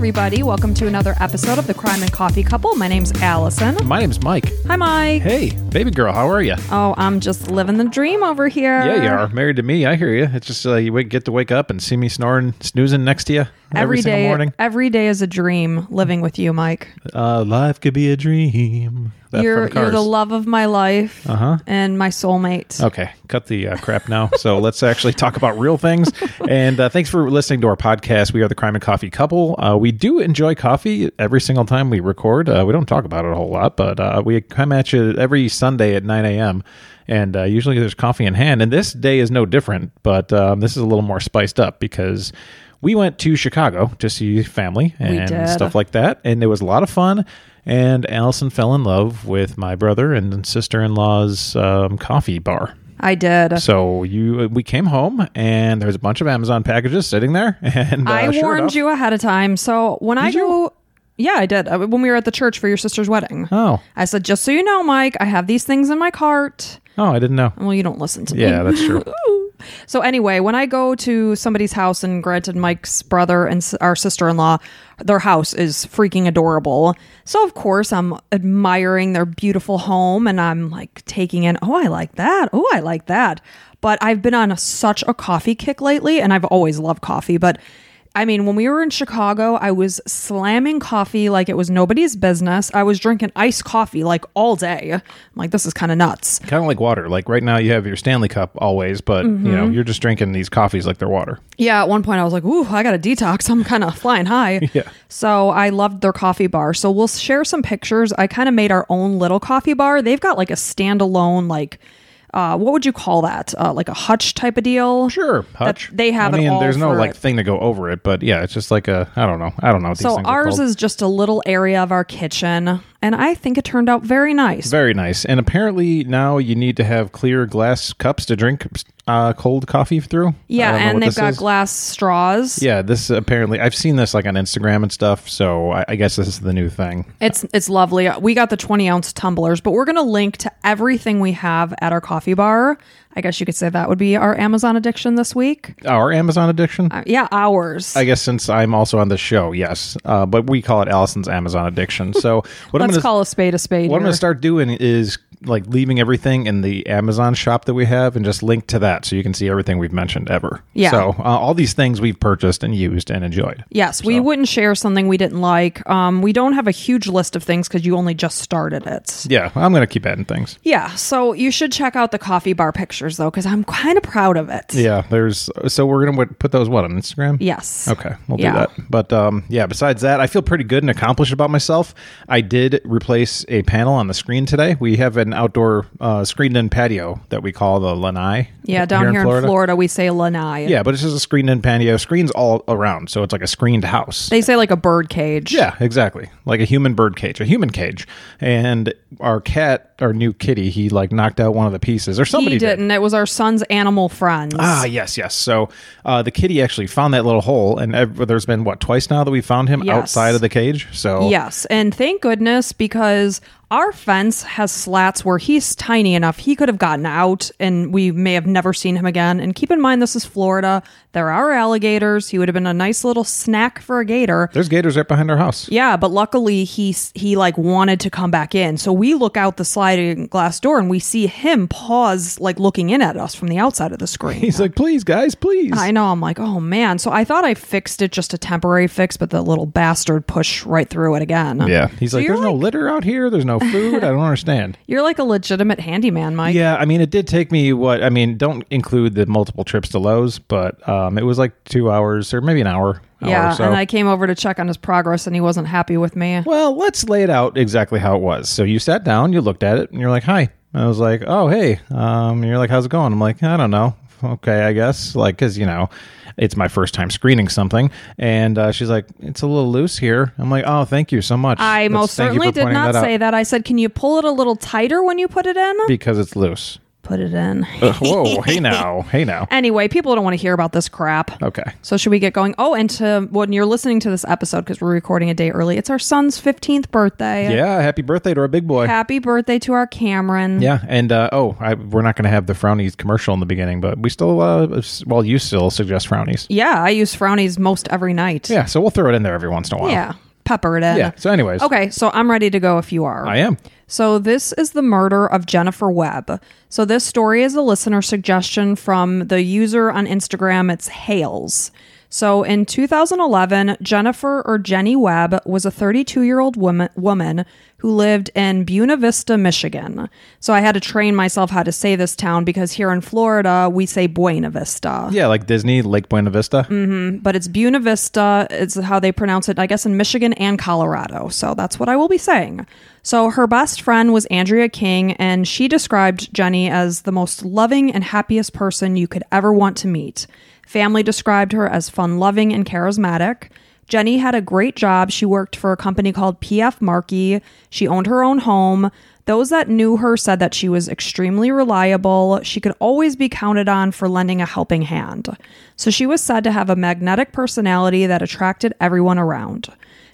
everybody. Welcome to another episode of the Crime and Coffee Couple. My name's Allison. My name's Mike. Hi, Mike. Hey, baby girl, how are you? Oh, I'm just living the dream over here. Yeah, you are married to me. I hear you. It's just uh, you wake- get to wake up and see me snoring, snoozing next to you every, day, morning. every day is a dream living with you, Mike. Uh, life could be a dream. That you're from you're the love of my life Uh-huh. and my soulmate. Okay, cut the uh, crap now. so let's actually talk about real things. And uh, thanks for listening to our podcast. We are the Crime and Coffee Couple. Uh, we do enjoy coffee every single time we record. Uh, we don't talk about it a whole lot, but uh, we come at you every Sunday at 9 a.m. And uh, usually there's coffee in hand. And this day is no different, but um, this is a little more spiced up because we went to Chicago to see family and stuff like that. And it was a lot of fun. And Allison fell in love with my brother and sister in law's um, coffee bar. I did. So you, we came home and there's a bunch of Amazon packages sitting there. And uh, I sure warned enough- you ahead of time. So when I go, yeah, I did. Uh, When we were at the church for your sister's wedding, Oh, I said, just so you know, Mike, I have these things in my cart. oh, I didn't know. Well, you don't listen to me. Yeah, that's true. So anyway, when I go to somebody's house, and granted, Mike's brother and our sister-in-law, their house is freaking adorable. So of course, I'm admiring their beautiful home, and I'm like taking in, oh, I like that. Oh, I like that. But I've been on a, such a coffee kick lately, and I've always loved coffee, but. I mean, when we were in Chicago, I was slamming coffee like it was nobody's business. I was drinking iced coffee like all day. I'm like, this is kind of nuts. kind of like water. Like right now, you have your Stanley Cup always, but you Mm-hmm. know you're just drinking these coffees like they're water. Yeah, at one point I was like, "Ooh, I got a detox. I'm kind of flying high." Yeah. So I loved their coffee bar. So we'll share some pictures. I kind of made our own little coffee bar. They've got like a standalone, like, uh, what would you call that? Uh, like a hutch type of deal. Sure, Hutch. they have I mean, there's no like it. thing to go over it, but yeah, it's just like a I don't know. I don't know what these So things are ours is just a little area of our kitchen, and I think it turned out very nice. Very nice. And apparently now you need to have clear glass cups to drink uh, cold coffee through. Yeah, and they've got is. glass straws. Yeah, this apparently I've seen this like on Instagram and stuff. So I, I guess this is the new thing. It's it's lovely. We got the 20 ounce tumblers, but we're gonna link to everything we have at our coffee bar. I guess you could say that would be our Amazon addiction this week. Our Amazon addiction. Uh, yeah, ours. I guess since I'm also on the show, yes, uh, but we call it Allison's Amazon addiction. So what I'm Let's gonna call a spade a spade. what I'm gonna start doing is like leaving everything in the Amazon shop that we have and just link to that so you can see everything we've mentioned ever. Yeah. So uh, all these things we've purchased and used and enjoyed. Yes, we wouldn't share something we didn't like. Um, we don't have a huge list of things because you only just started it. Yeah, I'm gonna keep adding things. Yeah, so you should check out the coffee bar pictures though, because I'm kind of proud of it. Yeah, there's so we're gonna put those what on Instagram. Yes. Okay, we'll Yeah. do that. But um, yeah, besides that, I feel pretty good and accomplished about myself. I did replace a panel on the screen today. We have an outdoor uh, screened-in patio that we call the lanai. Yeah, down here, in, Florida. we say lanai. Yeah, but it's just a screened-in patio. Screens all around, so it's like a screened house. They say like a bird cage. yeah, exactly. Like a human bird cage, a human cage. And our cat, our new kitty, he like knocked out one of the pieces, or somebody He did. didn't. It was our son's animal friends. Ah, yes, yes. So uh, the kitty actually found that little hole, and ev- there's been what twice now that we found him Yes. outside of the cage. So Yes, and thank goodness because our fence has slats where he's tiny enough he could have gotten out and we may have never seen him again. And keep in mind this is Florida. There are alligators. He would have been a nice little snack for a gator. there's gators right behind our house. Yeah, but luckily he he like wanted to come back in. So we look out the sliding glass door and we see him pause like looking in at us from the outside of the screen. He's like, please, guys, please. I know. I'm like, oh man. So I thought I fixed it just a temporary fix, but the little bastard pushed right through it again. yeah. He's So like, you're there's no litter out here. There's no food. I don't understand. You're like a legitimate handyman, Mike. Yeah, I mean, it did take me what I mean. Don't include the multiple trips to Lowe's, but um, it was like two hours or maybe an hour. Yeah, so. and I came over to check on his progress, and he wasn't happy with me. Well, let's lay it out exactly how it was. So you sat down, you looked at it, and you're like, "Hi." I was like, "Oh, hey." Um, and you're like, "How's it going?" I'm like, "I don't know." Okay, I guess. Like, cause you know, it's my first time screening something, and uh, she's like, "It's a little loose here." I'm like, "Oh, thank you so much." I That's- most certainly did not that say that. I said, "Can you pull it a little tighter when you put it in?" because it's loose. Put it in. Uh, whoa, hey now, hey now. Anyway, people don't want to hear about this crap. Okay. So should we get going? Oh, and to when you're listening to this episode because we're recording a day early, it's our son's 15th birthday. Yeah, happy birthday to our big boy. Happy birthday to our Cameron. Yeah, and uh, oh, I, we're not going to have the frownies commercial in the beginning, but we still, uh, well, you still suggest frownies. Yeah, I use frownies most every night. Yeah, so we'll throw it in there every once in a while. Yeah. Pepper it in. Yeah. So, anyways, Okay, so I'm ready to go if you are. I am. So, this is the murder of Jennifer Webb. So, this story is a listener suggestion from the user on Instagram. It's Hales. So, in 2011, Jennifer or Jenny Webb was a 32 year old woman, woman who lived in Buena Vista, Michigan. So, I had to train myself how to say this town because here in Florida, we say Buena Vista Yeah, like Disney, Lake Buena Vista. Mm-hmm. but it's Buena Vista. It's how they pronounce it, I guess, in Michigan and Colorado. So that's what I will be saying. So her best friend was Andrea King, and she described Jenny as the most loving and happiest person you could ever want to meet. Family described her as fun loving and charismatic. Jenny had a great job. She worked for a company called PF Markey. She owned her own home. Those that knew her said that she was extremely reliable. She could always be counted on for lending a helping hand. So she was said to have a magnetic personality that attracted everyone around.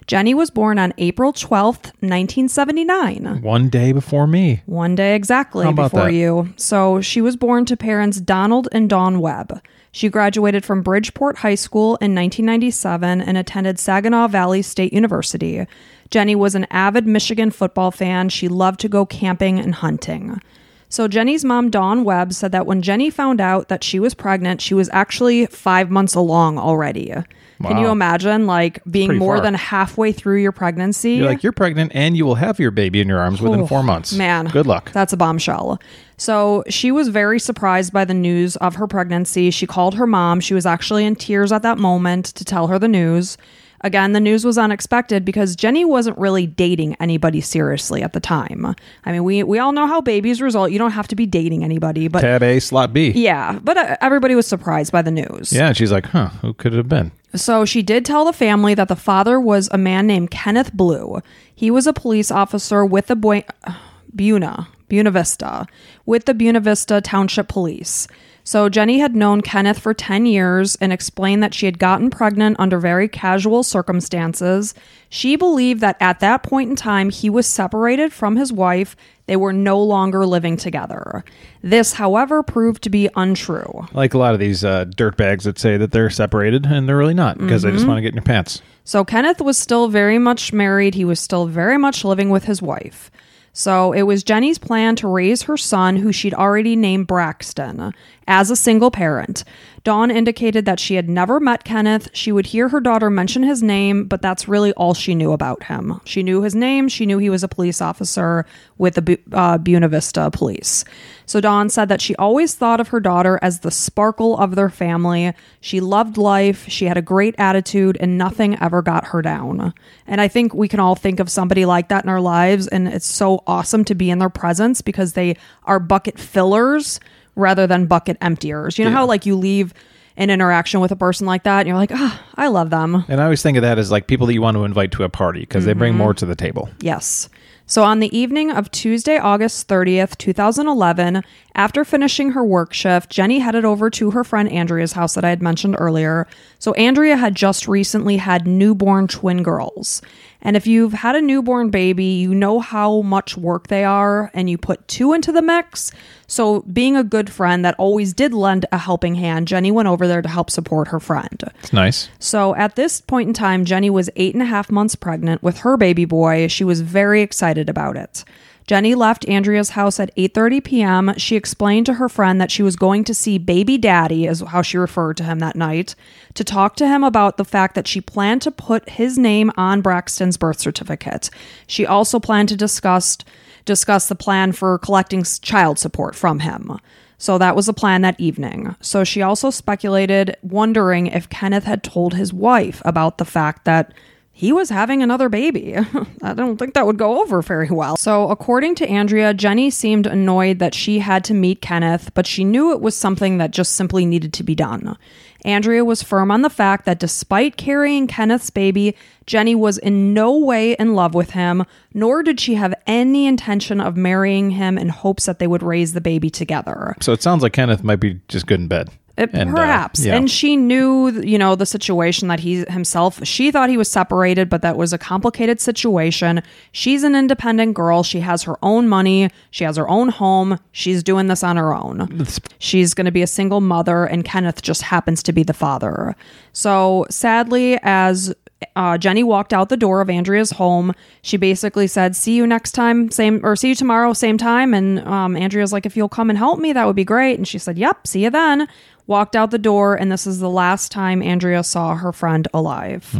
Jenny was born on April 12th, 1979. One day before me. One day exactly before that? you. So she was born to parents Donald and Dawn Webb. She graduated from Bridgeport High School in 1997 and attended Saginaw Valley State University. Jenny was an avid Michigan football fan. She loved to go camping and hunting. So Jenny's mom, Dawn Webb, said that when Jenny found out that she was pregnant, she was actually five months along already. Can you imagine, like, being more far. than halfway through your pregnancy? You're like, you're pregnant and you will have your baby in your arms within four months. Man. Good luck. That's a bombshell. So she was very surprised by the news of her pregnancy. She called her mom. She was actually in tears at that moment to tell her the news. Again, the news was unexpected because Jenny wasn't really dating anybody seriously at the time. I mean, we we all know how babies result. You don't have to be dating anybody, but Tab A, slot B. yeah, but uh, everybody was surprised by the news. Yeah, and she's like, huh, who could it have been? So she did tell the family that the father was a man named Kenneth Bluew. He was a police officer with the Bue- Buena, Buena Vista, with the Buena Vista Township Police. So Jenny had known Kenneth for 10 years and explained that she had gotten pregnant under very casual circumstances. She believed that at that point in time he was separated from his wife. They were no longer living together. This, however, proved to be untrue. Like a lot of these uh, dirtbags that say that they're separated and they're really not because they just Mm-hmm. want to get in your pants. So Kenneth was still very much married. He was still very much living with his wife. So it was Jenny's plan to raise her son, who she'd already named Braxton, as a single parent. Dawn indicated that she had never met Kenneth. She would hear her daughter mention his name, but that's really all she knew about him. She knew his name. She knew he was a police officer with the uh, Buena Vista Police. So Dawn said that she always thought of her daughter as the sparkle of their family. She loved life. She had a great attitude, and nothing ever got her down. And I think we can all think of somebody like that in our lives, and it's so awesome to be in their presence because they are bucket fillers rather than bucket emptiers. You know Yeah. how like you leave an interaction with a person like that, and you're like, ah, I love them. And I always think of that as like people that you want to invite to a party because they Mm-hmm. bring more to the table. Yes. So on the evening of Tuesday, August 30th, 2011, after finishing her work shift, Jenny headed over to her friend Andrea's house that I had mentioned earlier. So Andrea had just recently had newborn twin girls. And if you've had a newborn baby, you know how much work they are and you put two into the mix. So being a good friend that always did lend a helping hand, Jenny went over there to help support her friend. It's nice. So at this point in time, Jenny was eight and a half months pregnant with her baby boy. She was very excited about it. Jenny left Andrea's house at 8:30 p.m. She explained to her friend that she was going to see baby daddy is how she referred to him that night to talk to him about the fact that she planned to put his name on Braxton's birth certificate. She also planned to discuss discuss the plan for collecting child support from him. So that was the plan that evening. So she also speculated, wondering if Kenneth had told his wife about the fact that he was having another baby. I don't think that would go over very well. So, according to Andrea, Jenny seemed annoyed that she had to meet Kenneth, but she knew it was something that just simply needed to be done. Andrea was firm on the fact that despite carrying Kenneth's baby, Jenny was in no way in love with him, nor did she have any intention of marrying him in hopes that they would raise the baby together. So it sounds like Kenneth might be just good in bed. It, And, uh, perhaps. yeah. And she knew, you know, the situation that he himself, she thought he was separated, but that was a complicated situation. She's an independent girl. She has her own money. She has her own home. She's doing this on her own. She's going to be a single mother, and Kenneth just happens to be the father. So sadly, as uh, Jenny walked out the door of Andrea's home. She basically said, "See you next time, same or see you tomorrow, same time." And um, Andrea's like, "If you'll come and help me, that would be great." And she said, "Yep, see you then." Walked out the door, and this is the last time Andrea saw her friend alive.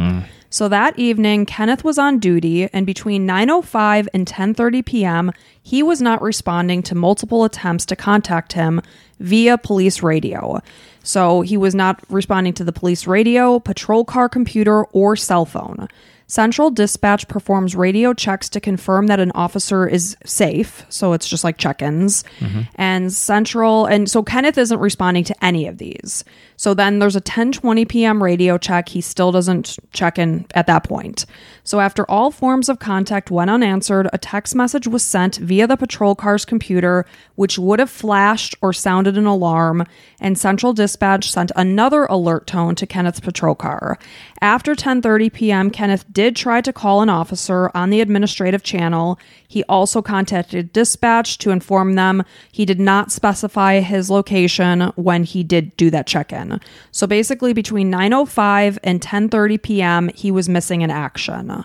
So that evening, Kenneth was on duty, and between 9:05 and 10:30 p.m., he was not responding to multiple attempts to contact him via police radio. So he was not responding to the police radio, patrol car computer, or cell phone. Central Dispatch performs radio checks to confirm that an officer is safe. So it's just like check ins. Mm-hmm. And Central, and so Kenneth isn't responding to any of these. So then there's a 10:20 p.m. radio check. He still doesn't check in at that point. So after all forms of contact went unanswered, a text message was sent via the patrol car's computer, which would have flashed or sounded an alarm. And Central Dispatch sent another alert tone to Kenneth's patrol car. After 10:30 p.m., Kenneth did try to call an officer on the administrative channel. He also contacted dispatch to inform them he did not specify his location when he did do that check-in. So basically between 9:05 and 10:30 p.m., he was missing in action.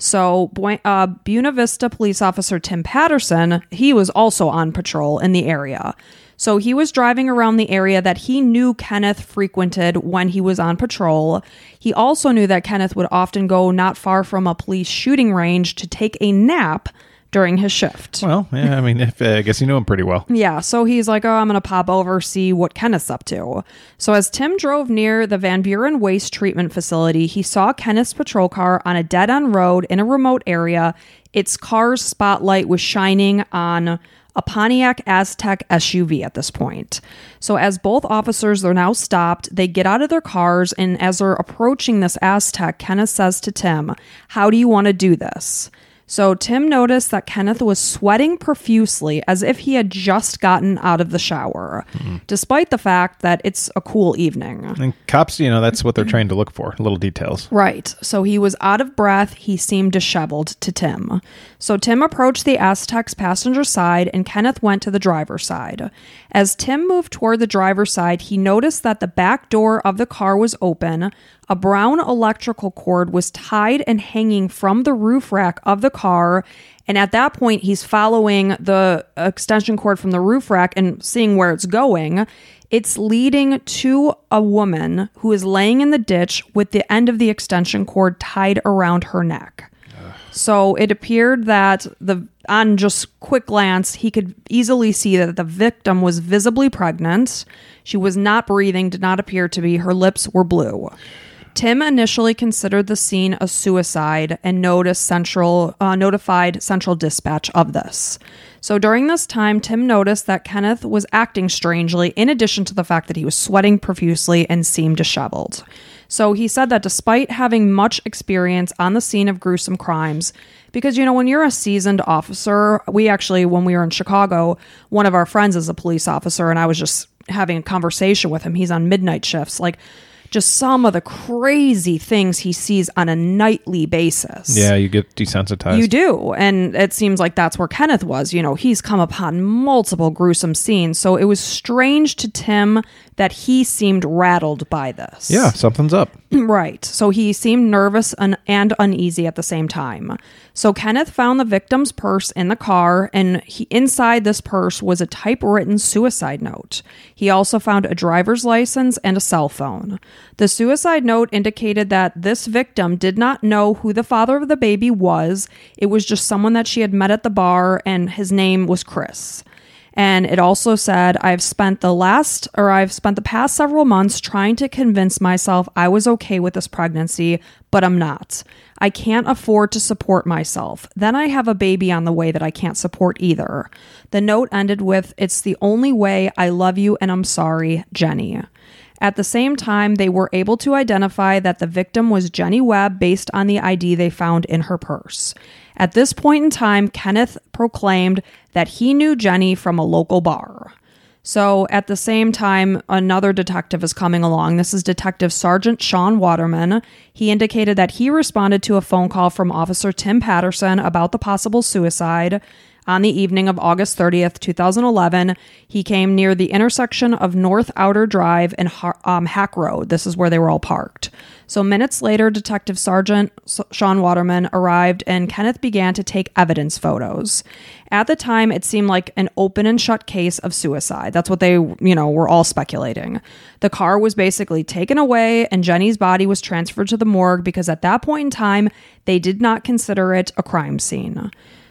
So, uh, Buena Vista police officer Tim Patterson, he was also on patrol in the area. So, he was driving around the area that he knew Kenneth frequented when he was on patrol. He also knew that Kenneth would often go not far from a police shooting range to take a nap during his shift. Well, yeah, I mean, if, uh, I guess you know him pretty well. Yeah, so he's like, oh, I'm going to pop over, see what Kenneth's up to. So as Tim drove near the Van Buren Waste Treatment Facility, he saw Kenneth's patrol car on a dead end road in a remote area. Its car's spotlight was shining on a Pontiac Aztek SUV at this point. So as both officers are now stopped, they get out of their cars, and as they're approaching this Aztek, Kenneth says to Tim, How do you want to do this? So Tim noticed that Kenneth was sweating profusely as if he had just gotten out of the shower, despite the fact that it's a cool evening. And cops, you know, that's what they're trying to look for little details. Right. So he was out of breath. He seemed disheveled to Tim. So Tim approached the Aztek's passenger side and Kenneth went to the driver's side. As Tim moved toward the driver's side, he noticed that the back door of the car was open. A brown electrical cord was tied and hanging from the roof rack of the car. And at that point, he's following the extension cord from the roof rack and seeing where it's going. It's leading to a woman who is laying in the ditch with the end of the extension cord tied around her neck. So it appeared that the on just quick glance, he could easily see that the victim was visibly pregnant. She was not breathing, did not appear to be. Her lips were blue. Tim initially considered the scene a suicide and noticed central uh, notified Central Dispatch of this. So during this time, Tim noticed that Kenneth was acting strangely, in addition to the fact that he was sweating profusely and seemed disheveled. So he said that despite having much experience on the scene of gruesome crimes, because you know, when you're a seasoned officer, we actually, when we were in Chicago, one of our friends is a police officer, and I was just having a conversation with him. He's on midnight shifts. Like, just some of the crazy things he sees on a nightly basis. Yeah, you get desensitized. You do. And it seems like that's where Kenneth was. You know, he's come upon multiple gruesome scenes. So it was strange to Tim that he seemed rattled by this. yeah, something's up. Right. So he seemed nervous and, and uneasy at the same time. So Kenneth found the victim's purse in the car, and he, inside this purse was a typewritten suicide note. He also found a driver's license and a cell phone. The suicide note indicated that this victim did not know who the father of the baby was. It was just someone that she had met at the bar, and his name was Chris. And it also said, I've spent the last, or I've spent the past several months trying to convince myself I was okay with this pregnancy, but I'm not. I can't afford to support myself. Then I have a baby on the way that I can't support either. The note ended with, It's the only way. I love you and I'm sorry, Jenny. At the same time, they were able to identify that the victim was Jenny Webb based on the ID they found in her purse. At this point in time, Kenneth proclaimed that he knew Jenny from a local bar. So at the same time, another detective is coming along. This is Detective Sergeant Sean Waterman. He indicated that he responded to a phone call from Officer Tim Patterson about the possible suicide. On the evening of August 30th, 2011, he came near the intersection of North Outer Drive and um, Hack Road. This is where they were all parked. So, minutes later, Detective Sergeant Sean Waterman arrived and Kenneth began to take evidence photos. At the time, it seemed like an open and shut case of suicide. That's what they, you know, were all speculating. The car was basically taken away and Jenny's body was transferred to the morgue because at that point in time, they did not consider it a crime scene.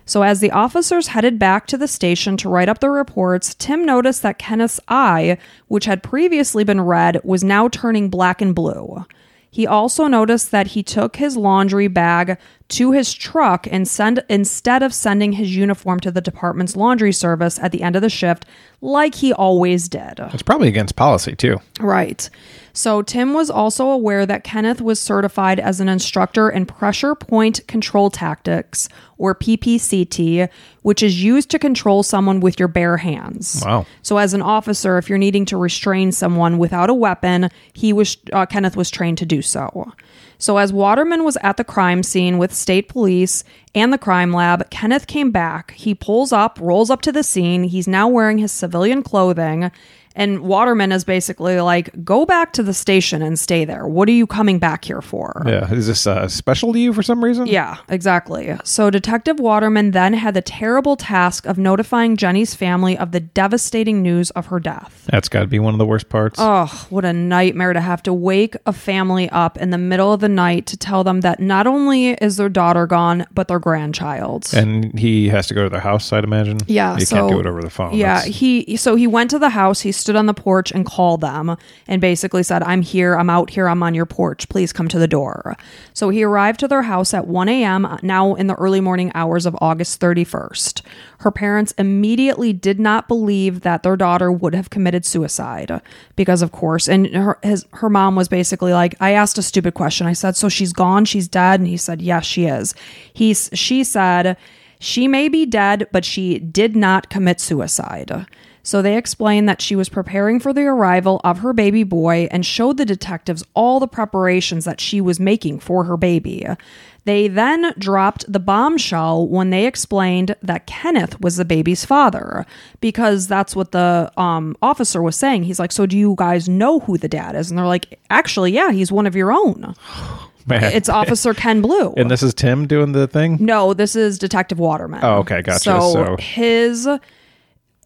So, as the officers headed back to the station to write up the reports, Tim noticed that Kenneth's eye, which had previously been red, was now turning black and blue. He also noticed that he took his laundry bag to his truck and send instead of sending his uniform to the department's laundry service at the end of the shift like he always did. It's probably against policy too. Right. So Tim was also aware that Kenneth was certified as an instructor in pressure point control tactics or PPCT, which is used to control someone with your bare hands. Wow. So as an officer, if you're needing to restrain someone without a weapon, he was uh, Kenneth was trained to do so. So, as Waterman was at the crime scene with state police and the crime lab, Kenneth came back. He pulls up, rolls up to the scene. He's now wearing his civilian clothing and Waterman is basically like, go back to the station and stay there. What are you coming back here for? Yeah. Is this uh, special to you for some reason? Yeah, exactly. So Detective Waterman then had the terrible task of notifying Jenny's family of the devastating news of her death. That's got to be one of the worst parts. Oh, what a nightmare to have to wake a family up in the middle of the night to tell them that not only is their daughter gone, but their grandchild. And he has to go to their house, I'd imagine. Yeah. You so, can't do it over the phone. Yeah. That's- He, so he went to the house. He stood on the porch and called them and basically said, I'm here, I'm out here, I'm on your porch, please come to the door. So he arrived to their house at 1 a.m., now in the early morning hours of August 31st. Her parents immediately did not believe that their daughter would have committed suicide because, of course, and her, his, her mom was basically like, I asked a stupid question. I said, So she's gone, she's dead? And he said, Yes, she is. He's, she said, she may be dead, but she did not commit suicide. So they explained that she was preparing for the arrival of her baby boy and showed the detectives all the preparations that she was making for her baby. They then dropped the bombshell when they explained that Kenneth was the baby's father, because that's what the um, officer was saying. He's like, So do you guys know who the dad is? And they're like, Actually, yeah, he's one of your own. Man. It's Officer Ken Bluew. and this is Tim doing the thing? No, this is Detective Waterman. Oh, okay, gotcha. So, So- his,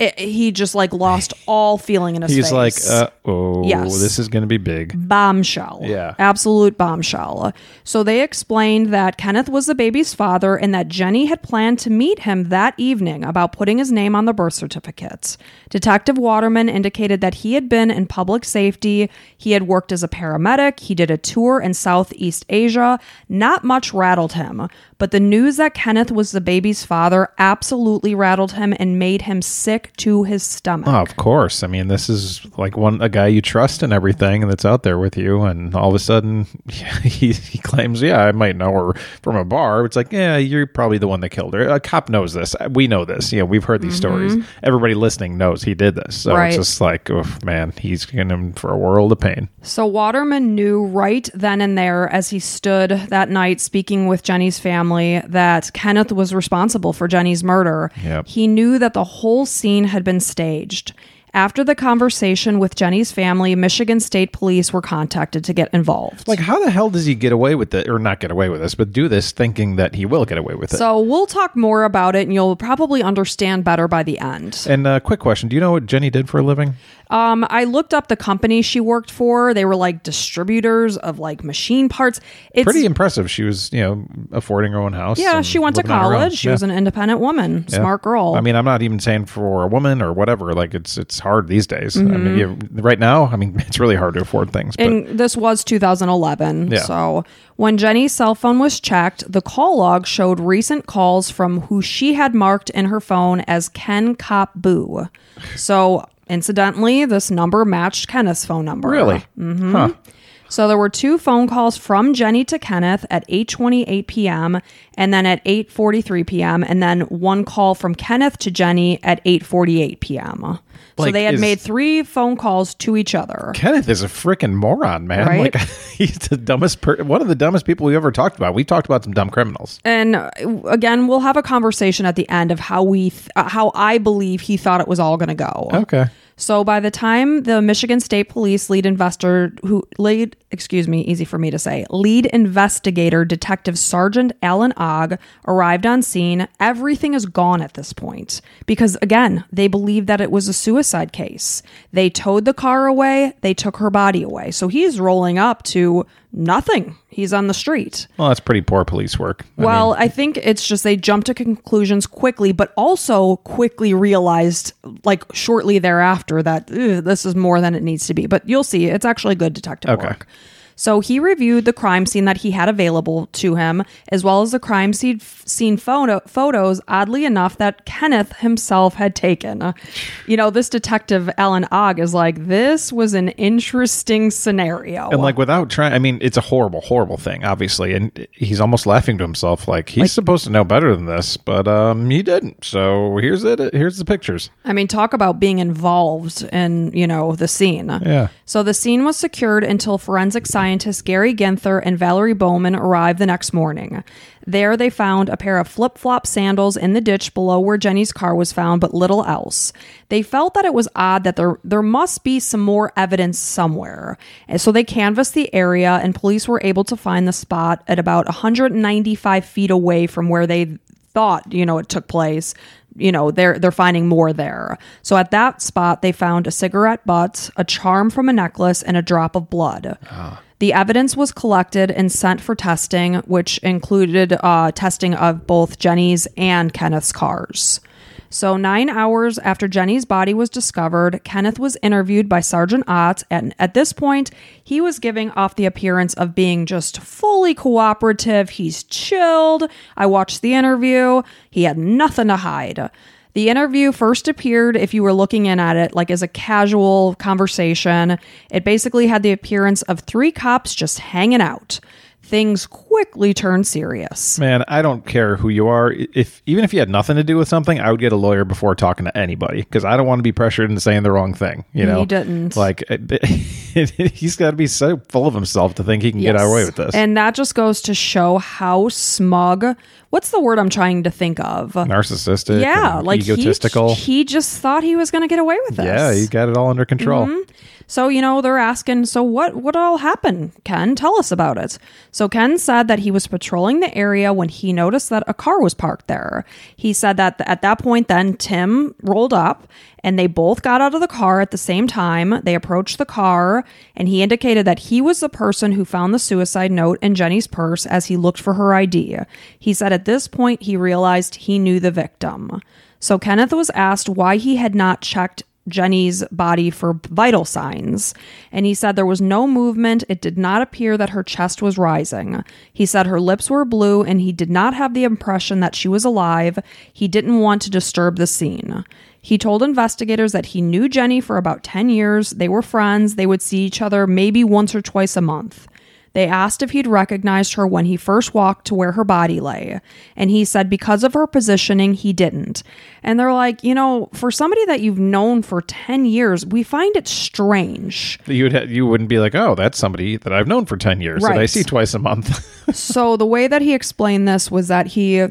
it, he just like lost all feeling in his He's face. like, uh, oh, Yes. this is going to be big. bombshell. Yeah. Absolute bombshell. So they explained that Kenneth was the baby's father and that Jenny had planned to meet him that evening about putting his name on the birth certificate. Detective Waterman indicated that he had been in public safety, he had worked as a paramedic, he did a tour in Southeast Asia. Not much rattled him, but the news that Kenneth was the baby's father absolutely rattled him and made him sick to his stomach. Oh, of course. I mean, this is like one a guy you trust and everything, and that's out there with you, and all of a sudden he he claims, "Yeah, I might know her from a bar." It's like, yeah, you're probably the one that killed her. A cop knows this. We know this. Yeah, we've heard these stories. Everybody listening knows he did this. So Mm-hmm. Right. it's just like, oh man, he's in him for a world of pain. So Waterman knew right then and there, as he stood that night speaking with Jenny's family, that Kenneth was responsible for Jenny's murder. Yep. He knew that the whole scene had been staged. After the conversation with Jenny's family, Michigan State Police were contacted to get involved. Like, how the hell does he get away with it, or not get away with this, but do this thinking that he will get away with it? so we'll talk more about it and you'll probably understand better by the end. and uh, quick question: Do you know what Jenny did for a living? Um, I looked up the company she worked for. They were like distributors of like machine parts. It's Pretty impressive. She was, you know, affording her own house. yeah, she went to living on her own. college. She Yeah. was an independent woman, Yeah. smart girl. I mean, I'm not even saying for a woman or whatever. Like, it's it's hard these days. I Mm-hmm. mean, you, right now, I mean, it's really hard to afford things. But and this was 2011. Yeah. So when Jenny's cell phone was checked, the call log showed recent calls from who she had marked in her phone as Ken Cop Boo. So incidentally, this number matched Kenneth's phone number. really, huh? So there were two phone calls from Jenny to Kenneth at 8:28 p.m. and then at 8:43 p.m. and then one call from Kenneth to Jenny at 8:48 p.m. so Like, they had is- made three phone calls to each other. Kenneth is a freaking moron, man. Right? Like, he's the dumbest, per- one of the dumbest people we ever talked about. We talked about some dumb criminals. And uh, again, we'll have a conversation at the end of how we th- uh, how I believe he thought it was all going to go. Okay. So by the time the Michigan State Police lead investor who lead excuse me, easy for me to say, lead investigator detective Sergeant Alan Ogg arrived on scene, everything is gone at this point because again, they believe that it was a suicide case. They towed the car away, they took her body away. So he's rolling up to nothing. He's on the street. Well, that's pretty poor police work. I Well, I think it's just they jumped to conclusions quickly, but also quickly realized, like shortly thereafter, that this is more than it needs to be. But you'll see, it's actually good detective Okay. work. So he reviewed the crime scene that he had available to him, as well as the crime scene, scene photo, photos, oddly enough, that Kenneth himself had taken. You know, this detective, Alan Ogg, is like, this was an interesting scenario. And like without trying, I mean, it's a horrible, horrible thing, obviously. And he's almost laughing to himself, like he's supposed to know better than this, but um, he didn't. So here's it. Here's the pictures. I mean, talk about being involved in, you know, the scene. Yeah. So the scene was secured until forensic scientists Gary Ginther and Valerie Bowman arrived the next morning. There they found a pair of flip-flop sandals in the ditch below where Jenny's car was found, but little else. They felt that it was odd that there there must be some more evidence somewhere. And so they canvassed the area and police were able to find the spot at about 195 feet away from where they thought you know it took place you know they're they're finding more there so at that spot they found a cigarette butt a charm from a necklace and a drop of blood ah. The evidence was collected and sent for testing which included uh, testing of both jenny's and kenneth's cars so, nine hours after Jenny's body was discovered, Kenneth was interviewed by Sergeant Ott. And at this point, he was giving off the appearance of being just fully cooperative. He's chilled. I watched the interview, he had nothing to hide. The interview first appeared, if you were looking in at it, like as a casual conversation. It basically had the appearance of three cops just hanging out. Things quickly turned serious. Man, I don't care who you are. If even if you had nothing to do with something, I would get a lawyer before talking to anybody because I don't want to be pressured into saying the wrong thing. You know, He didn't. Like he's got to be so full of himself to think he can get Yes. away with this. And that just goes to show how smug. What's the word I'm trying to think of? Narcissistic. yeah, like egotistical. He, he just thought he was going to get away with this. yeah, he got it all under control. Mm-hmm. So, you know, they're asking, so what what all happened? Ken, tell us about it. So Ken said that he was patrolling the area when he noticed that a car was parked there. He said that at that point then Tim rolled up and they both got out of the car at the same time. They approached the car and he indicated that he was the person who found the suicide note in Jenny's purse as he looked for her ID. He said at this point he realized he knew the victim. So Kenneth was asked why he had not checked Jenny's body for vital signs, and he said there was no movement. It did not appear that her chest was rising. He said her lips were blue, and he did not have the impression that she was alive. He didn't want to disturb the scene. He told investigators that he knew Jenny for about 10 years. They were friends. They would see each other maybe once or twice a month. They asked if he'd recognized her when he first walked to where her body lay. And he said because of her positioning, he didn't. And they're like, you know, for somebody that you've known for 10 years, we find it strange. You would ha- you wouldn't be like, oh, that's somebody that I've known for ten years that I see twice a month. so the way that he explained this was that he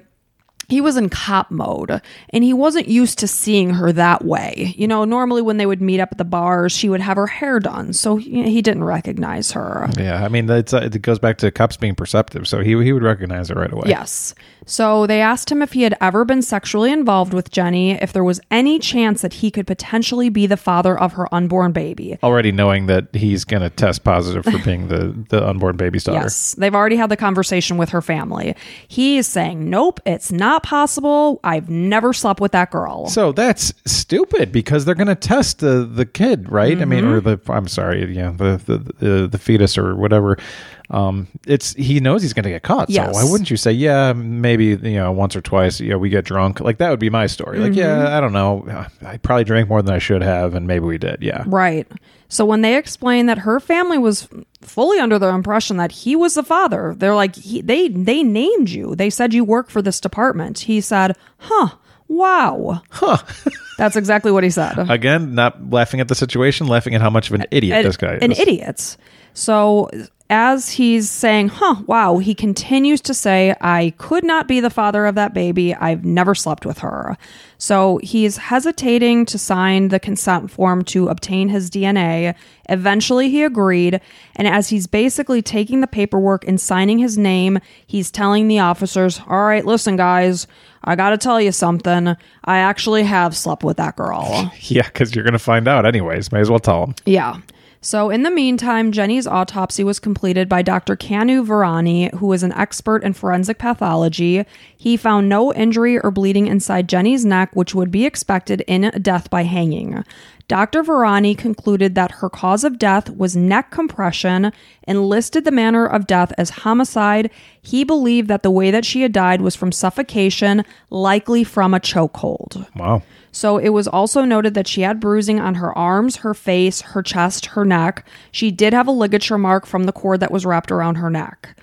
he was in cop mode and he wasn't used to seeing her that way. You know, normally when they would meet up at the bars, she would have her hair done, so he, he didn't recognize her. Yeah, I mean, uh, it goes back to cops being perceptive, so he he would recognize it right away. Yes. So they asked him if he had ever been sexually involved with Jenny, if there was any chance that he could potentially be the father of her unborn baby. Already knowing that he's going to test positive for being the the unborn baby's daughter. Yes, they've already had the conversation with her family. He is saying, "Nope, it's not possible. I've never slept with that girl." So that's stupid because they're going to test the the kid, right? I mean, or mm-hmm. the I'm sorry, yeah, the the the, the fetus or whatever. Um, it's he knows he's going to get caught. Yes. So why wouldn't you say, yeah, maybe you know once or twice, yeah, we get drunk. Like that would be my story. Like, yeah, I don't know, I probably drank more than I should have, and maybe we did. Yeah, Right. So when they explained that her family was fully under the impression that he was the father, they're like, he, they they named you. They said you work for this department. He said, "Huh, wow." Huh. That's exactly what he said. again, not laughing at the situation, laughing at how much of an idiot An- this guy is. An idiot. So as he's saying, huh, wow, he continues to say, I could not be the father of that baby. I've never slept with her. So he's hesitating to sign the consent form to obtain his DNA. Eventually, he agreed. And as he's basically taking the paperwork and signing his name, he's telling the officers, All right, listen, guys, I got to tell you something. I actually have slept with that girl. Yeah, because you're going to find out anyways. May as well tell him. Yeah. So, in the meantime, Jenny's autopsy was completed by Dr. Kanu Virani, who is an expert in forensic pathology. He found no injury or bleeding inside Jenny's neck, which would be expected in death by hanging. Dr. Virani concluded that her cause of death was neck compression and listed the manner of death as homicide. He believed that the way that she had died was from suffocation, likely from a chokehold. Wow. So it was also noted that she had bruising on her arms, her face, her chest, her neck. She did have a ligature mark from the cord that was wrapped around her neck.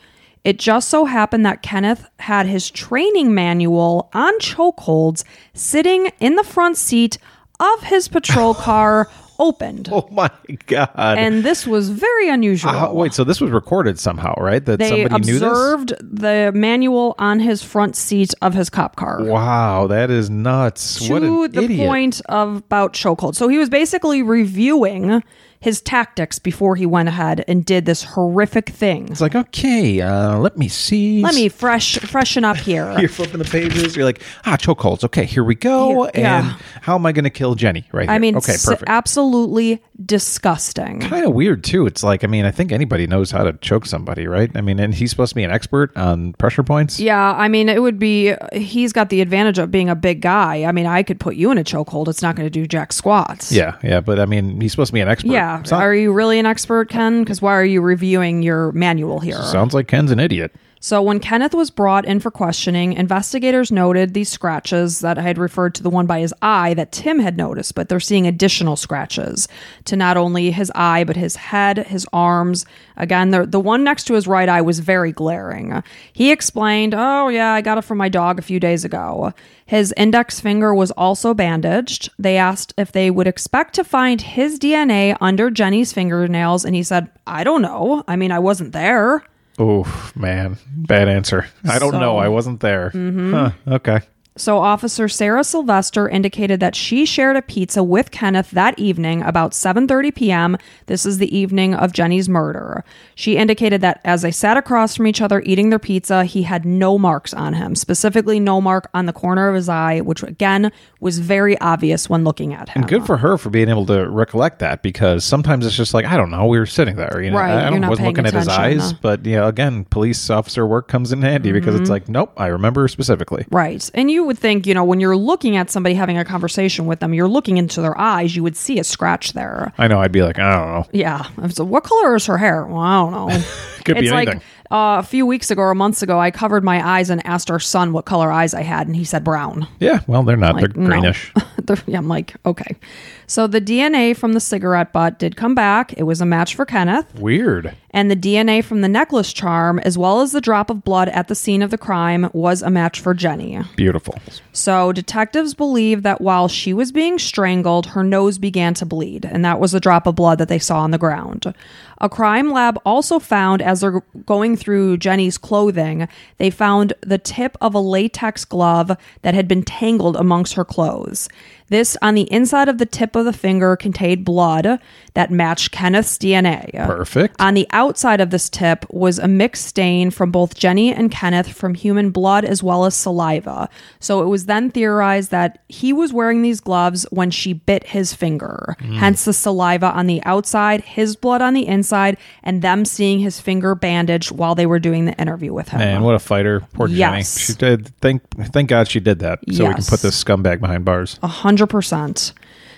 It just so happened that Kenneth had his training manual on chokeholds sitting in the front seat of his patrol car opened. Oh my god. And this was very unusual. Uh, wait, so this was recorded somehow, right? That they somebody knew this? observed the manual on his front seat of his cop car. Wow, that is nuts. what to an the idiot. point of about chokehold. So he was basically reviewing his tactics before he went ahead and did this horrific thing. It's like, okay, uh, let me see. Let me fresh freshen up here. You're flipping the pages. You're like, ah, chokeholds. Okay, here we go. Here- yeah. And how am I going to kill Jenny right here? I mean, okay, perfect. absolutely disgusting. kind of weird too. It's like, I mean, I think anybody knows how to choke somebody, right? I mean, and he's supposed to be an expert on pressure points. Yeah, I mean, it would be. He's got the advantage of being a big guy. I mean, I could put you in a chokehold. It's not going to do jack squats. Yeah, yeah, but I mean, he's supposed to be an expert. Yeah. So- Are you really an expert, Ken? Because why are you reviewing your manual here? sounds like Ken's an idiot. So, when Kenneth was brought in for questioning, investigators noted these scratches that I had referred to the one by his eye that Tim had noticed, but they're seeing additional scratches to not only his eye, but his head, his arms. Again, the, the one next to his right eye was very glaring. He explained, Oh, yeah, I got it from my dog a few days ago. His index finger was also bandaged. They asked if they would expect to find his DNA under Jenny's fingernails, and he said, I don't know. I mean, I wasn't there. Oh man, bad answer. I don't So- know. I wasn't there. Mm-hmm. Huh, okay. So, Officer Sarah Sylvester indicated that she shared a pizza with Kenneth that evening about 7:30 p.m. This is the evening of Jenny's murder. She indicated that as they sat across from each other eating their pizza, he had no marks on him, specifically no mark on the corner of his eye, which again was very obvious when looking at him. And good for her for being able to recollect that because sometimes it's just like I don't know. We were sitting there, you know. Right, I, I wasn't looking at his eyes, but you know, again, police officer work comes in handy because Mm-hmm. it's like, nope, I remember specifically. Right. And you would think, you know, when you're looking at somebody having a conversation with them, you're looking into their eyes, you would see a scratch there. I know. I'd be like, I don't know. Yeah. So what color is her hair? Well, I don't know. Could be it's like anything. Uh, a few weeks ago or months ago, I covered my eyes and asked our son what color eyes I had, and he said brown. Yeah. Well, they're not. Like, they're no. greenish. They're- yeah, I'm like, okay. So the DNA from the cigarette butt did come back. It was a match for Kenneth. Weird. And the DNA from the necklace charm, as well as the drop of blood at the scene of the crime, was a match for Jenny. Beautiful. So, detectives believe that while she was being strangled, her nose began to bleed, and that was the drop of blood that they saw on the ground. A crime lab also found, as they're going through Jenny's clothing, they found the tip of a latex glove that had been tangled amongst her clothes. This, on the inside of the tip of the finger, contained blood that matched Kenneth's DNA. Perfect. On the outside of this tip was a mixed stain from both Jenny and Kenneth from human blood as well as saliva. So it was then theorized that he was wearing these gloves when she bit his finger. Mm. Hence the saliva on the outside, his blood on the inside, and them seeing his finger bandaged while they were doing the interview with him. Man, what a fighter. Poor Yes. Jenny. She did thank thank God she did that. So we can put this scumbag behind bars. A hundred percent.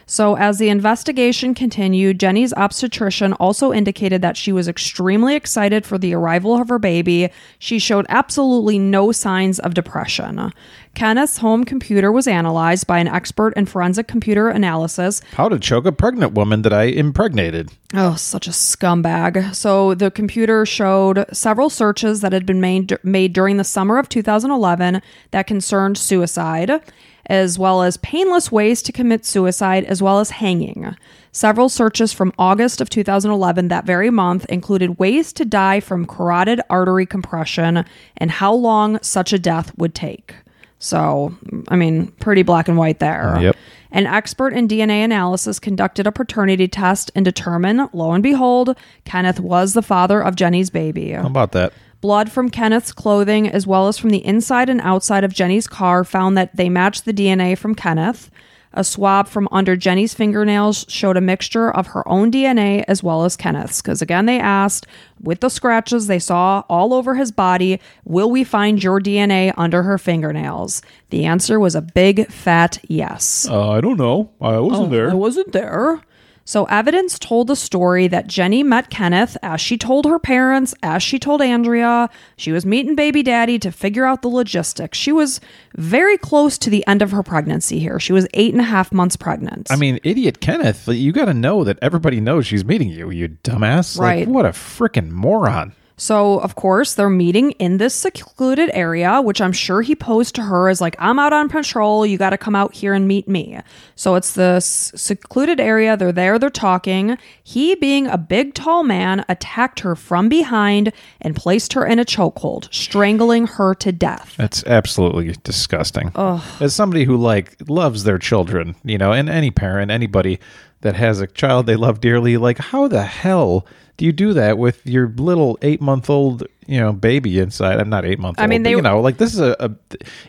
So, as the investigation continued, Jenny's obstetrician also indicated that she was extremely excited for the arrival of her baby. She showed absolutely no signs of depression. Kenneth's home computer was analyzed by an expert in forensic computer analysis, How to choke a pregnant woman that I impregnated. Oh, such a scumbag. So the computer showed several searches that had been made made during the summer of 2011 that concerned suicide, as well as painless ways to commit suicide, as well as hanging. Several searches from August of 2011, that very month, included ways to die from carotid artery compression and how long such a death would take. So, I mean, pretty black and white there. Yep. An expert in DNA analysis conducted a paternity test and determined, lo and behold, Kenneth was the father of Jenny's baby. How about that? Blood from Kenneth's clothing, as well as from the inside and outside of Jenny's car, found that they matched the DNA from Kenneth. A swab from under Jenny's fingernails showed a mixture of her own DNA as well as Kenneth's. Because again, they asked, with the scratches they saw all over his body, will we find your DNA under her fingernails? The answer was a big fat yes. Uh, I don't know. I wasn't there. I wasn't there. So, evidence told the story that Jenny met Kenneth as she told her parents, as she told Andrea. She was meeting baby daddy to figure out the logistics. She was very close to the end of her pregnancy here. She was eight and a half months pregnant. I mean, idiot Kenneth, you got to know that everybody knows she's meeting you, you dumbass. Like, what a freaking moron. So, of course, they're meeting in this secluded area, which I'm sure he posed to her as like, I'm out on patrol. You got to come out here and meet me. So, it's this secluded area. They're there, they're talking. He, being a big, tall man, attacked her from behind and placed her in a chokehold, strangling her to death. That's absolutely disgusting. As somebody who like loves their children, you know, and any parent, anybody that has a child they love dearly, like how the hell do you do that with your little eight month old, you know, baby inside? I'm not eight month old. I mean, but, they- you know, like this is a, a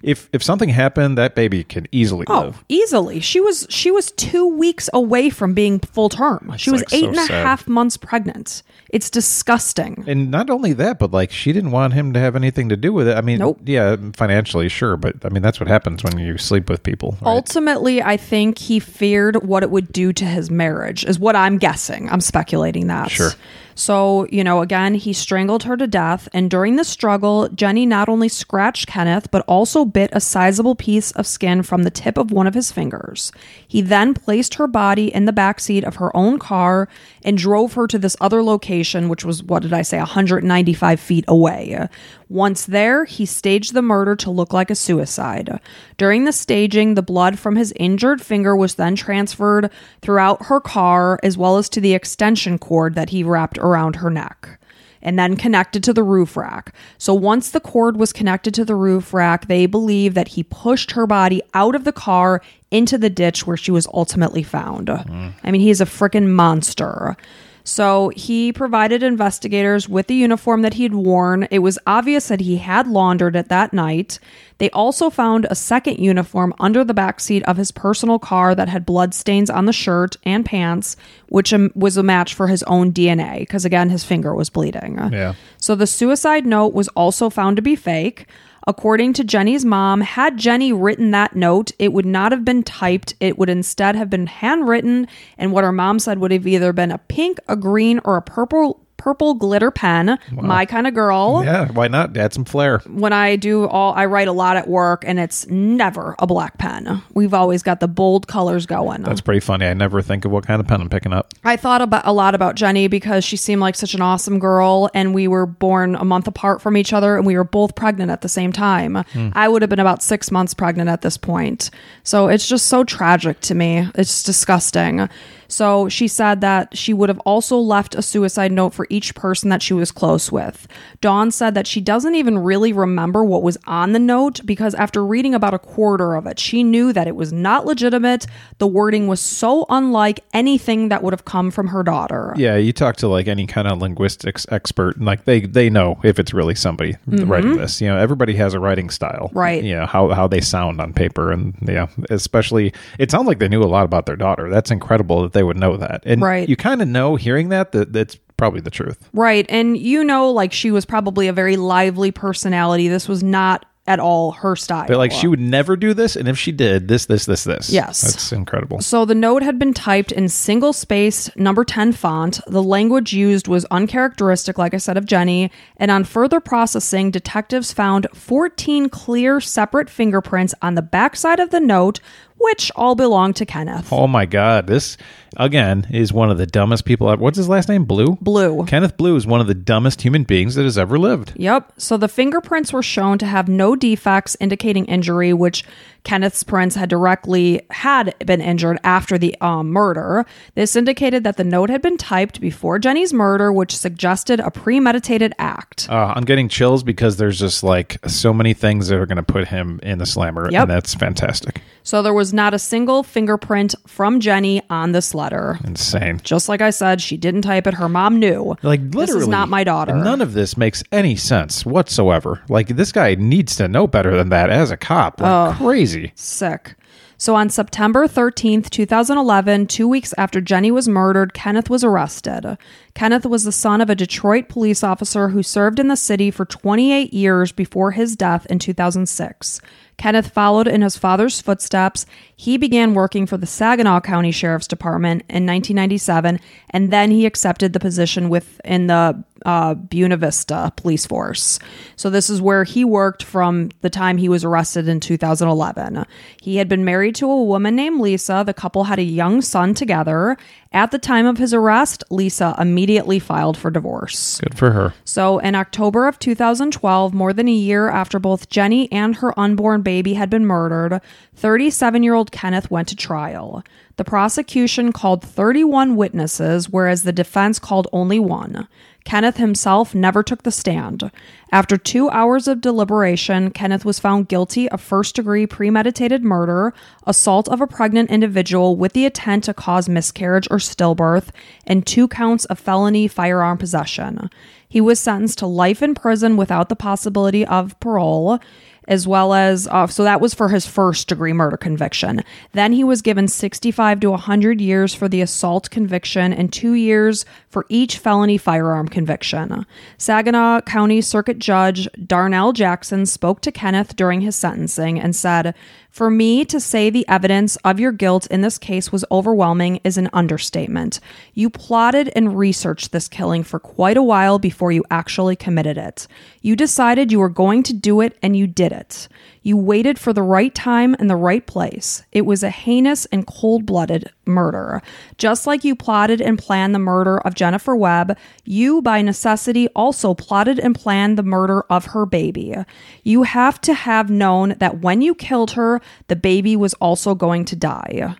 if if something happened, that baby can easily Oh, live. easily. She was she was two weeks away from being full term. She was like, eight so and a half months pregnant. It's disgusting. And not only that, but like she didn't want him to have anything to do with it. I mean, Nope. yeah, financially, sure, but I mean that's what happens when you sleep with people. right? Ultimately, I think he feared what it would do to his marriage, is what I'm guessing. I'm speculating that. Sure. So, you know, again, he strangled her to death. And during the struggle, Jenny not only scratched Kenneth, but also bit a sizable piece of skin from the tip of one of his fingers. He then placed her body in the backseat of her own car and drove her to this other location, which was, what did I say, 195 feet away. Once there, he staged the murder to look like a suicide. During the staging, the blood from his injured finger was then transferred throughout her car as well as to the extension cord that he wrapped around her neck and then connected to the roof rack. So once the cord was connected to the roof rack, they believe that he pushed her body out of the car into the ditch where she was ultimately found. Mm. I mean, he's a freaking monster. So he provided investigators with the uniform that he'd worn. It was obvious that he had laundered it that night. They also found a second uniform under the backseat of his personal car that had bloodstains on the shirt and pants, which was a match for his own DNA, because again, his finger was bleeding. Yeah. So the suicide note was also found to be fake. According to Jenny's mom, had Jenny written that note, it would not have been typed. It would instead have been handwritten, and what her mom said would have either been a pink, a green, or a purple purple glitter pen. My kind of girl. Yeah, why not? Add some flair. When I do all I write a lot at work and it's never a black pen. We've always got the bold colors going. That's pretty funny. I never think of what kind of pen I'm picking up. I thought about a lot about Jenny because she seemed like such an awesome girl, and we were born a month apart from each other, and we were both pregnant at the same time. Hmm. I would have been about six months pregnant at this point, so it's just so tragic to me. It's disgusting. So she said that she would have also left a suicide note for each person that she was close with. Dawn said that she doesn't even really remember what was on the note because after reading about a quarter of it, she knew that it was not legitimate. The wording was so unlike anything that would have come from her daughter. Yeah, you talk to like any kind of linguistics expert, and like they they know if it's really somebody writing this. You know, everybody has a writing style, Mm-hmm. Right. You know how how they sound on paper, and yeah, especially it sounds like they knew a lot about their daughter. That's incredible that they would know that, and Right. you kind of know hearing that that that's probably the truth. Right. And you know, like she was probably a very lively personality. This was not at all her style. But like she would never do this, and if she did, this this this this. Yes. that's incredible. So the note had been typed in single spaced number 10 font. The language used was uncharacteristic, like I said, of Jenny. And on further processing, detectives found 14 clear separate fingerprints on the backside of the note, which all belonged to Kenneth. Oh my God! This again is one of the dumbest people. ever. What's his last name? Bluew. Bluew. Kenneth Bluew is one of the dumbest human beings that has ever lived. Yep. So the fingerprints were shown to have no defects indicating injury, which Kenneth's prints had directly had been injured after the um, murder. This indicated that the note had been typed before Jenny's murder, which suggested a premeditated act. Uh, I'm getting chills because there's just like so many things that are going to put him in the slammer, Yep. and that's fantastic. So there was not a single fingerprint from Jenny on this letter. Insane. Just like I said, she didn't type it. Her mom knew. Like literally, this is not my daughter. None of this makes any sense whatsoever. Like this guy needs to know better than that as a cop. Like crazy. Sick. So on September 13th, 2011, two weeks after Jenny was murdered, Kenneth was arrested. Kenneth was the son of a Detroit police officer who served in the city for 28 years before his death in 2006. Kenneth followed in his father's footsteps. He began working for the Saginaw County Sheriff's Department in 1997, and then he accepted the position within the uh, Buena Vista Police Force. So this is where he worked from the time he was arrested in 2011. He had been married to a woman named Lisa. The couple had a young son together. At the time of his arrest, Lisa immediately filed for divorce. Good for her. So, in October of 2012, more than a year after both Jenny and her unborn baby had been murdered, 37 year old Kenneth went to trial. The prosecution called 31 witnesses, whereas the defense called only one. Kenneth himself never took the stand. After two hours of deliberation, Kenneth was found guilty of first degree premeditated murder, assault of a pregnant individual with the intent to cause miscarriage or stillbirth, and two counts of felony firearm possession. He was sentenced to life in prison without the possibility of parole as well as uh, so that was for his first degree murder conviction. Then he was given 65 to 100 years for the assault conviction and 2 years for each felony firearm conviction. Saginaw County Circuit Judge Darnell Jackson spoke to Kenneth during his sentencing and said, "For me to say the evidence of your guilt in this case was overwhelming is an understatement. You plotted and researched this killing for quite a while before you actually committed it. You decided you were going to do it and you did it. You waited for the right time and the right place. It was a heinous and cold blooded murder. Just like you plotted and planned the murder of Jennifer Webb, you, by necessity, also plotted and planned the murder of her baby. You have to have known that when you killed her, the baby was also going to die.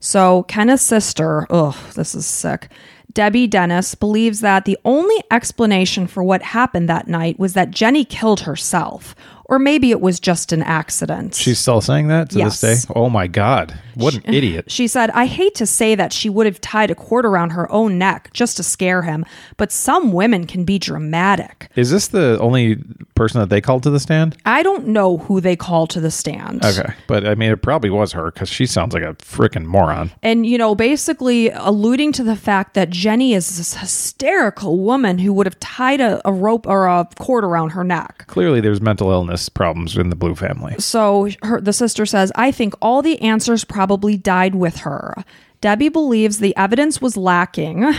So, Kenneth's sister, ugh, this is sick. Debbie Dennis believes that the only explanation for what happened that night was that Jenny killed herself, or maybe it was just an accident. She's still saying that to Yes. this day. Oh my god, what an idiot! She said, I hate to say that she would have tied a cord around her own neck just to scare him, but some women can be dramatic. Is this the only person that they called to the stand? I don't know who they call to the stand. Okay, but I mean, it probably was her because she sounds like a freaking moron. And, you know, basically alluding to the fact that Jenny is this hysterical woman who would have tied a, a rope or a cord around her neck. Clearly, there's mental illness problems in the Bluew family. So her, the sister says, I think all the answers probably died with her. Debbie believes the evidence was lacking.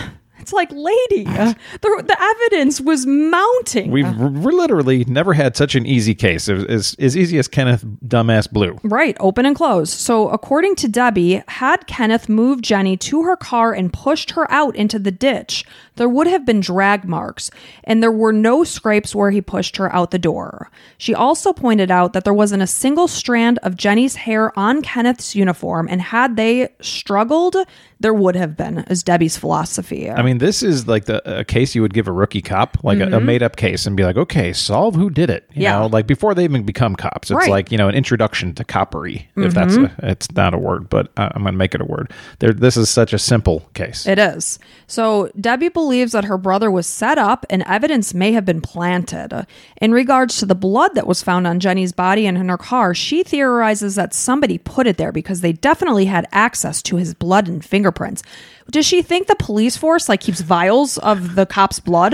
It's like, lady, uh, the, the evidence was mounting. We've r- literally never had such an easy case. It was as, as easy as Kenneth Dumbass Bluew. Right, open and close. So, according to Debbie, had Kenneth moved Jenny to her car and pushed her out into the ditch, there would have been drag marks, and there were no scrapes where he pushed her out the door. She also pointed out that there wasn't a single strand of Jenny's hair on Kenneth's uniform, and had they struggled, there would have been, is Debbie's philosophy. I mean, this is like the a case you would give a rookie cop, like a, a made up case, and be like, okay, solve who did it. You Mm-hmm. Yeah. know, like before they even become cops. It's Right. like you know an introduction to coppery, if that's a, it's not a word, but I- I'm gonna make it a word. There, this is such a simple case. It is. So Debbie believes that her brother was set up and evidence may have been planted. In regards to the blood that was found on Jenny's body and in her car, she theorizes that somebody put it there because they definitely had access to his blood and fingerprints. Does she think the police force like keeps vials of the cop's blood?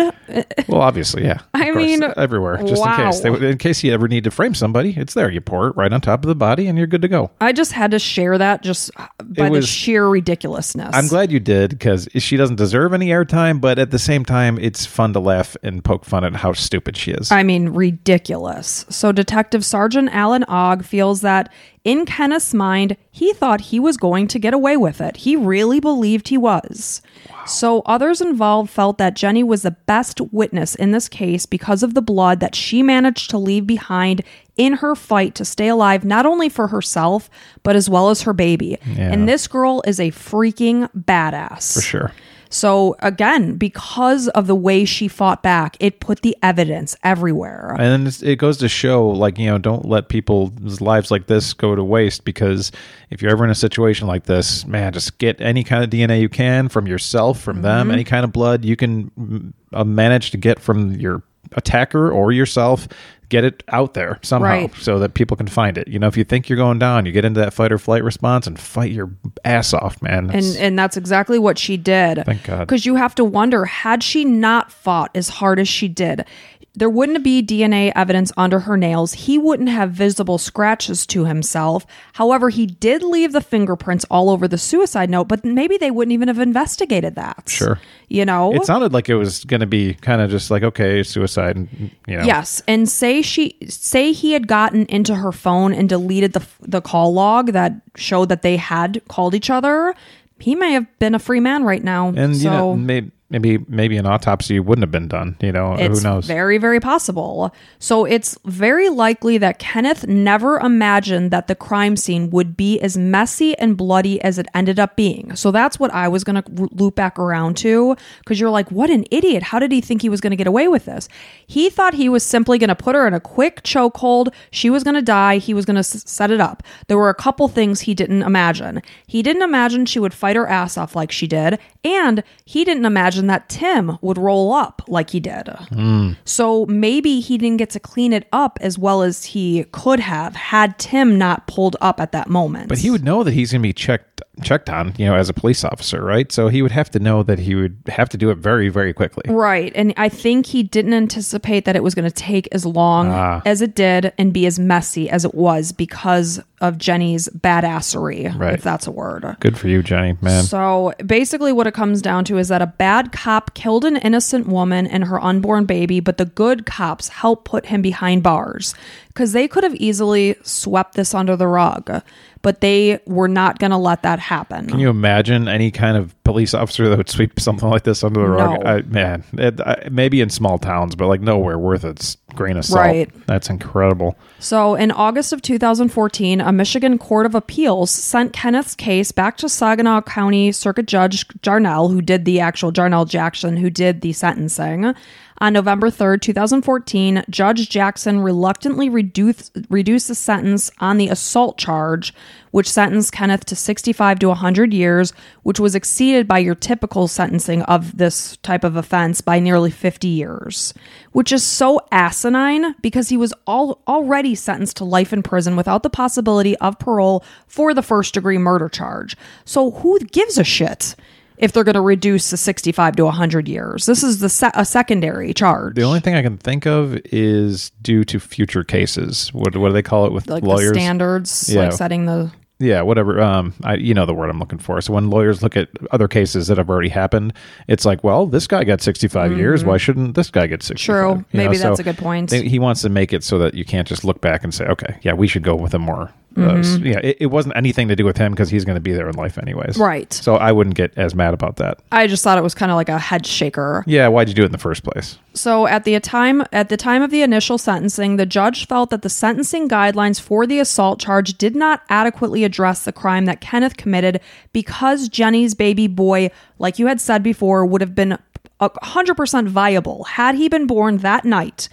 well, obviously, yeah. Course, mean, everywhere, just in case. They, wow. in case you ever need to frame somebody, it's there. You pour it right on top of the body, and you're good to go. I just had to share that just uh, by the sheer ridiculousness. I'm glad you did because she doesn't deserve any airtime, but at the same time, it's fun to laugh and poke fun at how stupid she is. I mean, ridiculous. So, Detective Sergeant Alan Ogg feels that in Kenneth's mind, he thought he was going to get away with it. He really believed he was. So, others involved felt that Jenny was the best witness in this case because of the blood that she managed to leave behind in her fight to stay alive, not only for herself, but as well as her baby. Yeah. And this girl is a freaking badass. for sure. So again, because of the way she fought back, it put the evidence everywhere. And then it goes to show, like, you know, don't let people's lives like this go to waste because if you're ever in a situation like this, man, just get any kind of DNA you can from yourself, from them, Mm-hmm. any kind of blood you can mm, uh, manage to get from your attacker or yourself. Get it out there somehow Right. so that people can find it. You know, if you think you're going down, you get into that fight or flight response and fight your ass off, man. and and that's exactly what she did. Thank God. Because you have to wonder, had she not fought as hard as she did, there wouldn't be DNA evidence under her nails. He wouldn't have visible scratches to himself. However, he did leave the fingerprints all over the suicide note, but maybe they wouldn't even have investigated that. Sure. You know? it sounded like it was going to be kind of just like, okay, suicide, and, you know. Yes, and say she say he had gotten into her phone and deleted the the call log that showed that they had called each other. He may have been a free man right now. And so you know, maybe maybe maybe an autopsy wouldn't have been done. You know, it's who knows? very very possible. So it's very likely that Kenneth never imagined that the crime scene would be as messy and bloody as it ended up being. So that's what I was going to loop back around to because you're like, what an idiot! How did he think he was going to get away with this? He thought he was simply going to put her in a quick chokehold. She was going to die. He was going to s- set it up. There were a couple things he didn't imagine. He didn't imagine she would fight her ass off like she did, and he didn't imagine that Tim would roll up like he did. Hmm. So maybe he didn't get to clean it up as well as he could have had Tim not pulled up at that moment. but he would know that he's going to be checked checked on, you know, as a police officer, right? So he would have to know that he would have to do it very very quickly. Right. And I think he didn't anticipate that it was going to take as long Ah. as it did and be as messy as it was because of Jenny's badassery, Right. if that's a word. Good for you, Jenny, man. So basically, what it comes down to is that a bad cop killed an innocent woman and her unborn baby, but the good cops helped put him behind bars because they could have easily swept this under the rug, but they were not going to let that happen. Can you imagine any kind of police officer that would sweep something like this under the rug? No. I, man, it, I, maybe in small towns, but like nowhere worth its grain of salt. Right. That's incredible. So, in August of 2014, a Michigan Court of Appeals sent Kenneth's case back to Saginaw County Circuit Judge Jarnell, who did the actual Jarnell Jackson, who did the sentencing. On November 3rd, 2014, Judge Jackson reluctantly reduced, reduced the sentence on the assault charge, which sentenced Kenneth to 65 to 100 years, which was exceeded by your typical sentencing of this type of offense by nearly 50 years, which is so asinine because he was all, already sentenced to life in prison without the possibility of parole for the first degree murder charge. So who gives a shit? If they're going to reduce the 65 to 100 years, this is the se- a secondary charge. The only thing I can think of is due to future cases. What what do they call it with like the lawyers? standards, Yeah. like setting the Yeah, whatever. Um, I you know the word I'm looking for. So when lawyers look at other cases that have already happened, it's like, well, this guy got 65 years. Why shouldn't this guy get 65? Mm-hmm. True. You know, Maybe so that's a good point. they- he wants to make it so that you can't just look back and say, okay, yeah, we should go with a more uh, yeah, it, it wasn't anything to do with him because he's going to be there in life anyways. Right. So I wouldn't get as mad about that. I just thought it was kind of like a head shaker. Yeah, why'd you do it in the first place? So at the time at the time of the initial sentencing, the judge felt that the sentencing guidelines for the assault charge did not adequately address the crime that Kenneth committed because Jenny's baby boy, like you had said before, would have been a 100% viable had he been born that night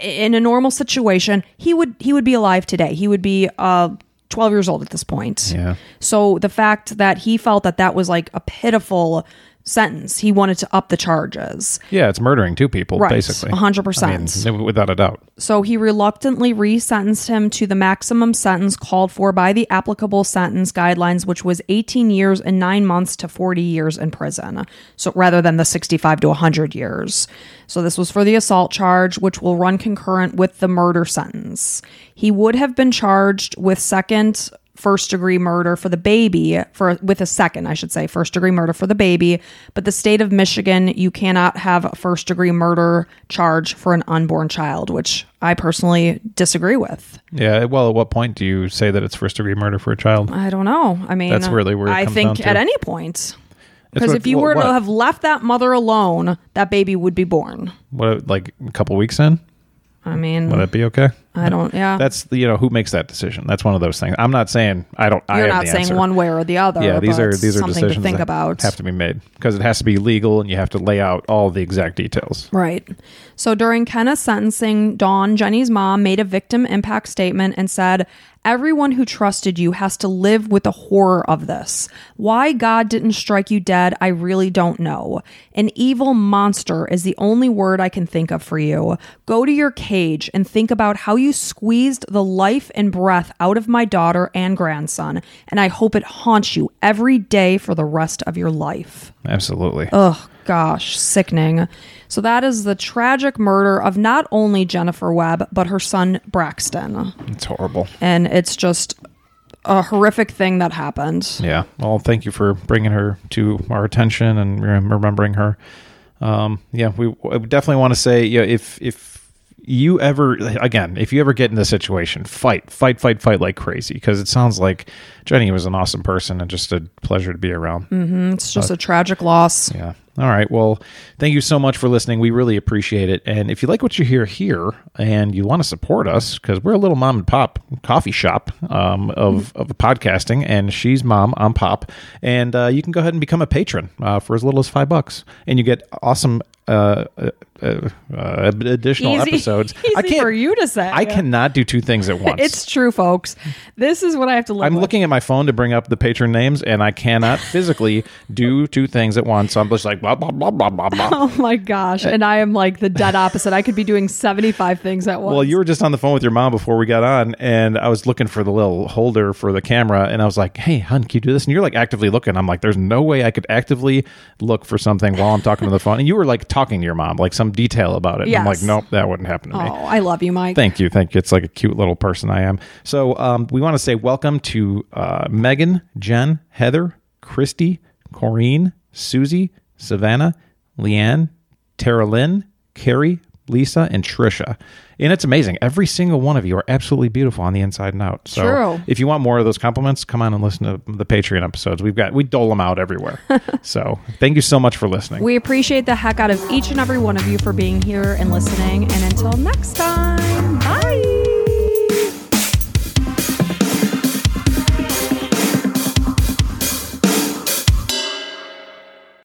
in a normal situation. He would he would be alive today. He would be uh 12 years old at this point. Yeah. So the fact that he felt that that was like a pitiful sentence, he wanted to up the charges. Yeah, it's murdering two people, Right, basically. 100%. I mean, without a doubt. So he reluctantly resentenced him to the maximum sentence called for by the applicable sentence guidelines, which was 18 years and nine months to 40 years in prison. So rather than the 65 to 100 years. So this was for the assault charge, which will run concurrent with the murder sentence. He would have been charged with second first degree murder for the baby for with a second I should say first degree murder for the baby but the state of Michigan you cannot have a first degree murder charge for an unborn child which I personally disagree with Yeah, well, at what point do you say that it's first degree murder for a child? I don't know I mean That's really where I think to. at any point because if you what- were to what? have left that mother alone that baby would be born What, like a couple weeks in? I mean Would that be okay? I don't yeah That's you know who makes that decision. That's one of those things. I'm not saying I don't. You're have not saying answer. one way or the other Yeah, these are these are decisions to think that about have to be made because it has to be legal and you have to lay out all the exact details. Right. So during Kenneth's sentencing, Dawn, Jenny's mom, made a victim impact statement and said, Everyone who trusted you has to live with the horror of this. Why God didn't strike you dead, I really don't know. An evil monster is the only word I can think of for you. Go to your cage and think about how you squeezed the life and breath out of my daughter and grandson, and I hope it haunts you every day for the rest of your life. Absolutely. Oh gosh, sickening. So that is the tragic murder of not only Jennifer Webb, but her son Braxton. It's horrible. And it's just a horrific thing that happened. Yeah. Well, thank you for bringing her to our attention and remembering her. Um, yeah, we, we definitely want to say, yeah, if if you ever again, if you ever get in this situation, fight, fight, fight, fight like crazy because it sounds like Jenny was an awesome person and just a pleasure to be around. Mm-hmm. It's just uh, a tragic loss. Yeah. All right. Well, thank you so much for listening. We really appreciate it. And if you like what you hear here and you want to support us, because we're a little mom and pop coffee shop um, of, of podcasting, and she's mom, I'm pop. And uh, you can go ahead and become a patron uh, for as little as five bucks. And you get awesome uh, uh, uh, additional Easy, episodes. easy for you to say. I cannot do two things at once. It's true, folks. This is what I have to live I'm with. looking at my phone to bring up the patron names, and I cannot physically do two things at once. So I'm just like blah blah blah blah blah blah. Oh my gosh. And I am like the dead opposite. I could be doing 75 things at once. Well, you were just on the phone with your mom before we got on, and I was looking for the little holder for the camera, and I was like, "Hey, hun, can you do this?" And you're like actively looking. I'm like, "There's no way I could actively look for something while I'm talking to the phone." And you were like talking to your mom, like some detail about it. And I'm like, "Nope, that wouldn't happen to Oh, me." Oh, I love you, Mike. Thank you, thank you. It's like a cute little person I am. So um, we want to say welcome to uh, Megan, Jen, Heather, Christy, Corrine, Susie, Savannah, Leanne, Tara Lynn, Carrie, Lisa, and Trisha. And it's amazing. Every single one of you are absolutely beautiful on the inside and out. So True. if you want more of those compliments, come on and listen to the Patreon episodes. We've got we dole them out everywhere. so thank you so much for listening. We appreciate the heck out of each and every one of you for being here and listening. And until next time.